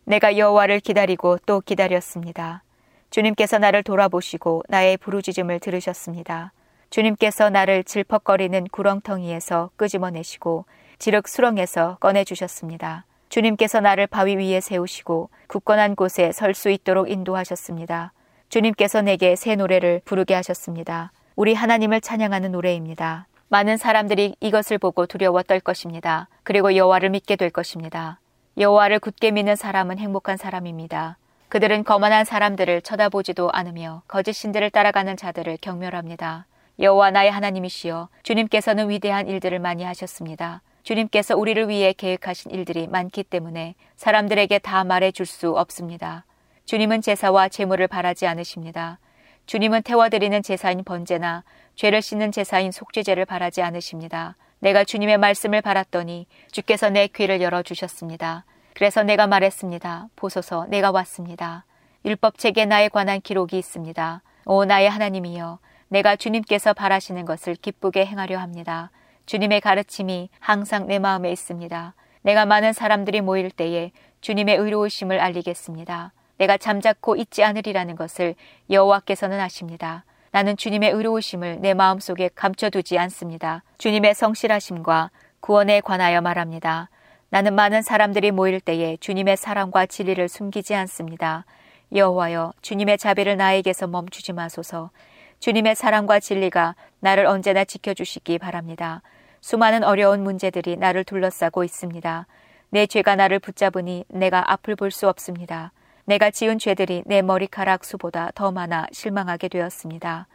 내가 여호와를 기다리고 또 기다렸습니다. 주님께서 나를 돌아보시고 나의 부르짖음을 들으셨습니다. 주님께서 나를 질퍽거리는 구렁텅이에서 끄집어내시고 지륵 수렁에서 꺼내주셨습니다. 주님께서 나를 바위 위에 세우시고 굳건한 곳에 설 수 있도록 인도하셨습니다. 주님께서 내게 새 노래를 부르게 하셨습니다. 우리 하나님을 찬양하는 노래입니다. 많은 사람들이 이것을 보고 두려워 떨 것입니다. 그리고 여호와를 믿게 될 것입니다. 여호와를 굳게 믿는 사람은 행복한 사람입니다. 그들은 거만한 사람들을 쳐다보지도 않으며 거짓 신들을 따라가는 자들을 경멸합니다. 여호와 나의 하나님이시여 주님께서는 위대한 일들을 많이 하셨습니다. 주님께서 우리를 위해 계획하신 일들이 많기 때문에 사람들에게 다 말해 줄 수 없습니다. 주님은 제사와 제물을 바라지 않으십니다. 주님은 태워드리는 제사인 번제나 죄를 씻는 제사인 속죄제를 바라지 않으십니다. 내가 주님의 말씀을 바랐더니 주께서 내 귀를 열어 주셨습니다. 그래서 내가 말했습니다. 보소서 내가 왔습니다. 율법책에 나에 관한 기록이 있습니다. 오 나의 하나님이여 내가 주님께서 바라시는 것을 기쁘게 행하려 합니다. 주님의 가르침이 항상 내 마음에 있습니다. 내가 많은 사람들이 모일 때에 주님의 의로우심을 알리겠습니다. 내가 잠자코 있지 않으리라는 것을 여호와께서는 아십니다. 나는 주님의 의로우심을 내 마음속에 감춰두지 않습니다. 주님의 성실하심과 구원에 관하여 말합니다. 나는 많은 사람들이 모일 때에 주님의 사랑과 진리를 숨기지 않습니다. 여호와여, 주님의 자비를 나에게서 멈추지 마소서. 주님의 사랑과 진리가 나를 언제나 지켜주시기 바랍니다. 수많은 어려운 문제들이 나를 둘러싸고 있습니다. 내 죄가 나를 붙잡으니 내가 앞을 볼 수 없습니다. 내가 지은 죄들이 내 머리카락 수보다 더 많아 실망하게 되었습니다.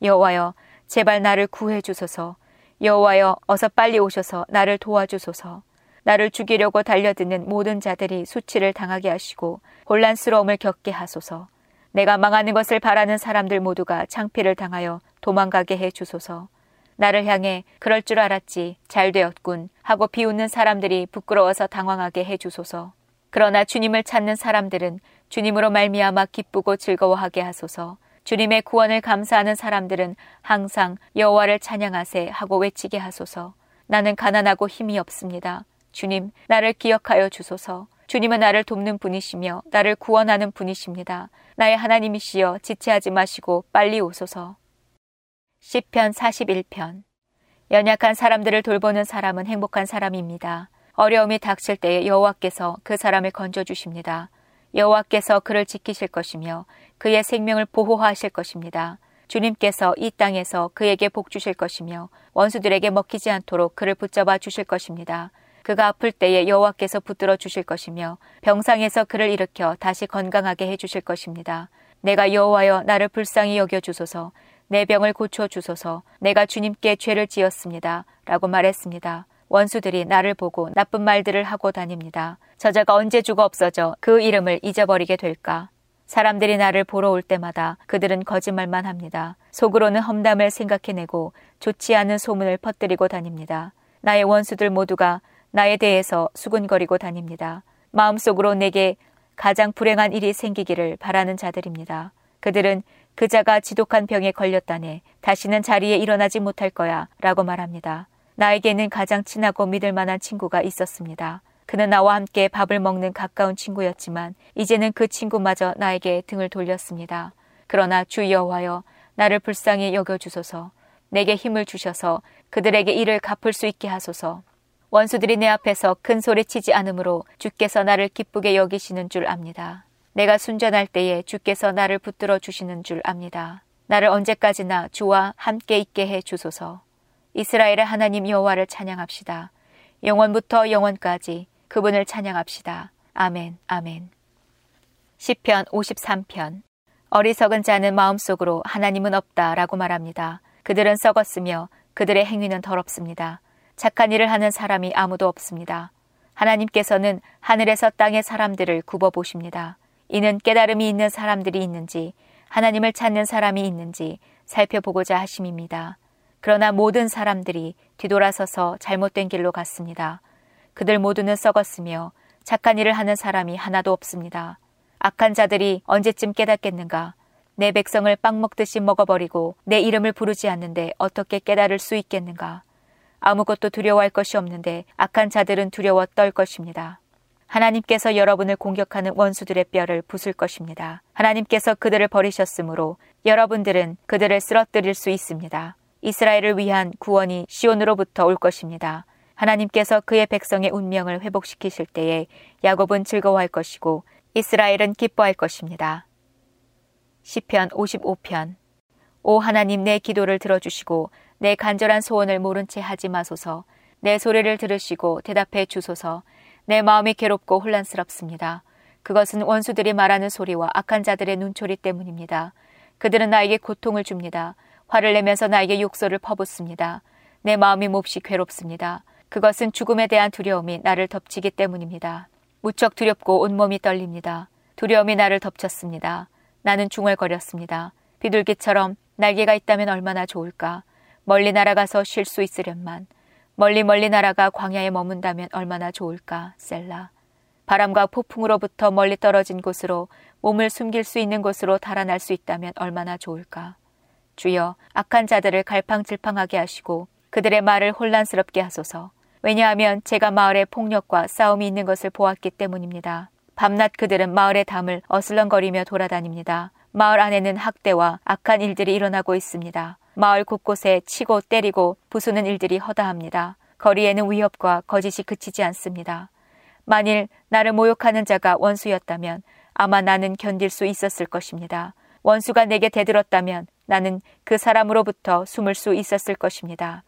여호와여, 제발 나를 구해 주소서. 여호와여, 어서 빨리 오셔서 나를 도와주소서. 나를 죽이려고 달려드는 모든 자들이 수치를 당하게 하시고 혼란스러움을 겪게 하소서. 내가 망하는 것을 바라는 사람들 모두가 창피를 당하여 도망가게 해 주소서. 나를 향해 그럴 줄 알았지 잘 되었군 하고 비웃는 사람들이 부끄러워서 당황하게 해 주소서. 그러나 주님을 찾는 사람들은 주님으로 말미암아 기쁘고 즐거워하게 하소서. 주님의 구원을 감사하는 사람들은 항상 여호와를 찬양하세 하고 외치게 하소서. 나는 가난하고 힘이 없습니다. 주님, 나를 기억하여 주소서. 주님은 나를 돕는 분이시며 나를 구원하는 분이십니다. 나의 하나님이시여 지체하지 마시고 빨리 오소서. 시편 41편 연약한 사람들을 돌보는 사람은 행복한 사람입니다. 어려움이 닥칠 때에 여호와께서 그 사람을 건져 주십니다. 여호와께서 그를 지키실 것이며 그의 생명을 보호하실 것입니다. 주님께서 이 땅에서 그에게 복 주실 것이며 원수들에게 먹히지 않도록 그를 붙잡아 주실 것입니다. 그가 아플 때에 여호와께서 붙들어 주실 것이며 병상에서 그를 일으켜 다시 건강하게 해 주실 것입니다. 내가 여호와여 나를 불쌍히 여겨 주소서 내 병을 고쳐 주소서 내가 주님께 죄를 지었습니다. 라고 말했습니다. 원수들이 나를 보고 나쁜 말들을 하고 다닙니다. 저자가 언제 죽어 없어져 그 이름을 잊어버리게 될까? 사람들이 나를 보러 올 때마다 그들은 거짓말만 합니다. 속으로는 험담을 생각해내고 좋지 않은 소문을 퍼뜨리고 다닙니다. 나의 원수들 모두가 나에 대해서 수군거리고 다닙니다. 마음속으로 내게 가장 불행한 일이 생기기를 바라는 자들입니다. 그들은 그자가 지독한 병에 걸렸다네 다시는 자리에 일어나지 못할 거야 라고 말합니다. 나에게는 가장 친하고 믿을 만한 친구가 있었습니다. 그는 나와 함께 밥을 먹는 가까운 친구였지만 이제는 그 친구마저 나에게 등을 돌렸습니다. 그러나 주 여호와여 나를 불쌍히 여겨 주소서. 내게 힘을 주셔서 그들에게 이를 갚을 수 있게 하소서. 원수들이 내 앞에서 큰 소리 치지 않으므로 주께서 나를 기쁘게 여기시는 줄 압니다. 내가 순전할 때에 주께서 나를 붙들어 주시는 줄 압니다. 나를 언제까지나 주와 함께 있게 해 주소서. 이스라엘의 하나님 여호와를 찬양합시다. 영원부터 영원까지 그분을 찬양합시다. 아멘, 아멘. 시편 53편. 어리석은 자는 마음속으로 하나님은 없다라고 말합니다. 그들은 썩었으며 그들의 행위는 더럽습니다. 착한 일을 하는 사람이 아무도 없습니다. 하나님께서는 하늘에서 땅의 사람들을 굽어 보십니다. 이는 깨달음이 있는 사람들이 있는지 하나님을 찾는 사람이 있는지 살펴보고자 하심입니다. 그러나 모든 사람들이 뒤돌아서서 잘못된 길로 갔습니다. 그들 모두는 썩었으며 착한 일을 하는 사람이 하나도 없습니다. 악한 자들이 언제쯤 깨닫겠는가? 내 백성을 빵 먹듯이 먹어버리고 내 이름을 부르지 않는데 어떻게 깨달을 수 있겠는가? 아무것도 두려워할 것이 없는데 악한 자들은 두려워 떨 것입니다. 하나님께서 여러분을 공격하는 원수들의 뼈를 부술 것입니다. 하나님께서 그들을 버리셨으므로 여러분들은 그들을 쓰러뜨릴 수 있습니다. 이스라엘을 위한 구원이 시온으로부터 올 것입니다. 하나님께서 그의 백성의 운명을 회복시키실 때에 야곱은 즐거워할 것이고 이스라엘은 기뻐할 것입니다. 시편 55편 오 하나님 내 기도를 들어주시고 내 간절한 소원을 모른 채 하지 마소서 내 소리를 들으시고 대답해 주소서 내 마음이 괴롭고 혼란스럽습니다. 그것은 원수들이 말하는 소리와 악한 자들의 눈초리 때문입니다. 그들은 나에게 고통을 줍니다. 화를 내면서 나에게 욕설을 퍼붓습니다. 내 마음이 몹시 괴롭습니다. 그것은 죽음에 대한 두려움이 나를 덮치기 때문입니다. 무척 두렵고 온몸이 떨립니다. 두려움이 나를 덮쳤습니다. 나는 중얼거렸습니다. 비둘기처럼 날개가 있다면 얼마나 좋을까. 멀리 날아가서 쉴 수 있으련만. 멀리 멀리 날아가 광야에 머문다면 얼마나 좋을까. 셀라. 바람과 폭풍으로부터 멀리 떨어진 곳으로 몸을 숨길 수 있는 곳으로 달아날 수 있다면 얼마나 좋을까. 주여 악한 자들을 갈팡질팡하게 하시고 그들의 말을 혼란스럽게 하소서. 왜냐하면 제가 마을에 폭력과 싸움이 있는 것을 보았기 때문입니다. 밤낮 그들은 마을의 담을 어슬렁거리며 돌아다닙니다. 마을 안에는 학대와 악한 일들이 일어나고 있습니다. 마을 곳곳에 치고 때리고 부수는 일들이 허다합니다. 거리에는 위협과 거짓이 그치지 않습니다. 만일 나를 모욕하는 자가 원수였다면 아마 나는 견딜 수 있었을 것입니다. 원수가 내게 대들었다면 나는 그 사람으로부터 숨을 수 있었을 것입니다.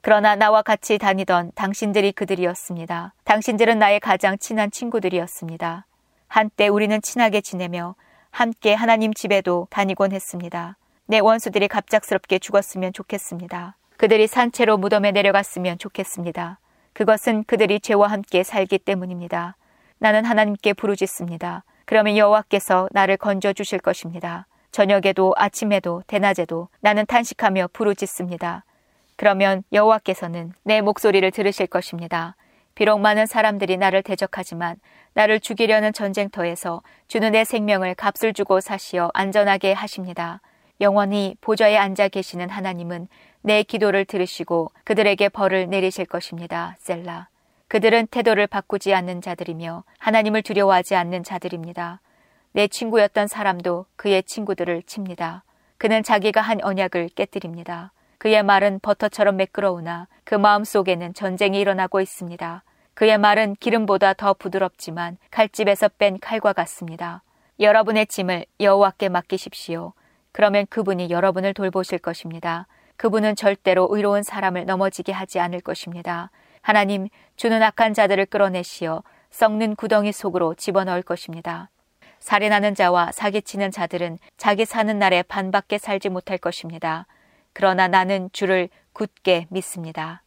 그러나 나와 같이 다니던 당신들이 그들이었습니다. 당신들은 나의 가장 친한 친구들이었습니다. 한때 우리는 친하게 지내며 함께 하나님 집에도 다니곤 했습니다. 내 원수들이 갑작스럽게 죽었으면 좋겠습니다. 그들이 산채로 무덤에 내려갔으면 좋겠습니다. 그것은 그들이 죄와 함께 살기 때문입니다. 나는 하나님께 부르짖습니다. 그러면 여호와께서 나를 건져 주실 것입니다. 저녁에도 아침에도 대낮에도 나는 탄식하며 부르짖습니다. 그러면 여호와께서는 내 목소리를 들으실 것입니다. 비록 많은 사람들이 나를 대적하지만 나를 죽이려는 전쟁터에서 주는 내 생명을 값을 주고 사시어 안전하게 하십니다. 영원히 보좌에 앉아 계시는 하나님은 내 기도를 들으시고 그들에게 벌을 내리실 것입니다. 셀라. 그들은 태도를 바꾸지 않는 자들이며 하나님을 두려워하지 않는 자들입니다. 내 친구였던 사람도 그의 친구들을 칩니다. 그는 자기가 한 언약을 깨뜨립니다. 그의 말은 버터처럼 매끄러우나 그 마음 속에는 전쟁이 일어나고 있습니다. 그의 말은 기름보다 더 부드럽지만 칼집에서 뺀 칼과 같습니다. 여러분의 짐을 여호와께 맡기십시오. 그러면 그분이 여러분을 돌보실 것입니다. 그분은 절대로 의로운 사람을 넘어지게 하지 않을 것입니다. 하나님, 주는 악한 자들을 끌어내시어 썩는 구덩이 속으로 집어넣을 것입니다. 살인하는 자와 사기치는 자들은 자기 사는 날에 반밖에 살지 못할 것입니다. 그러나 나는 주를 굳게 믿습니다.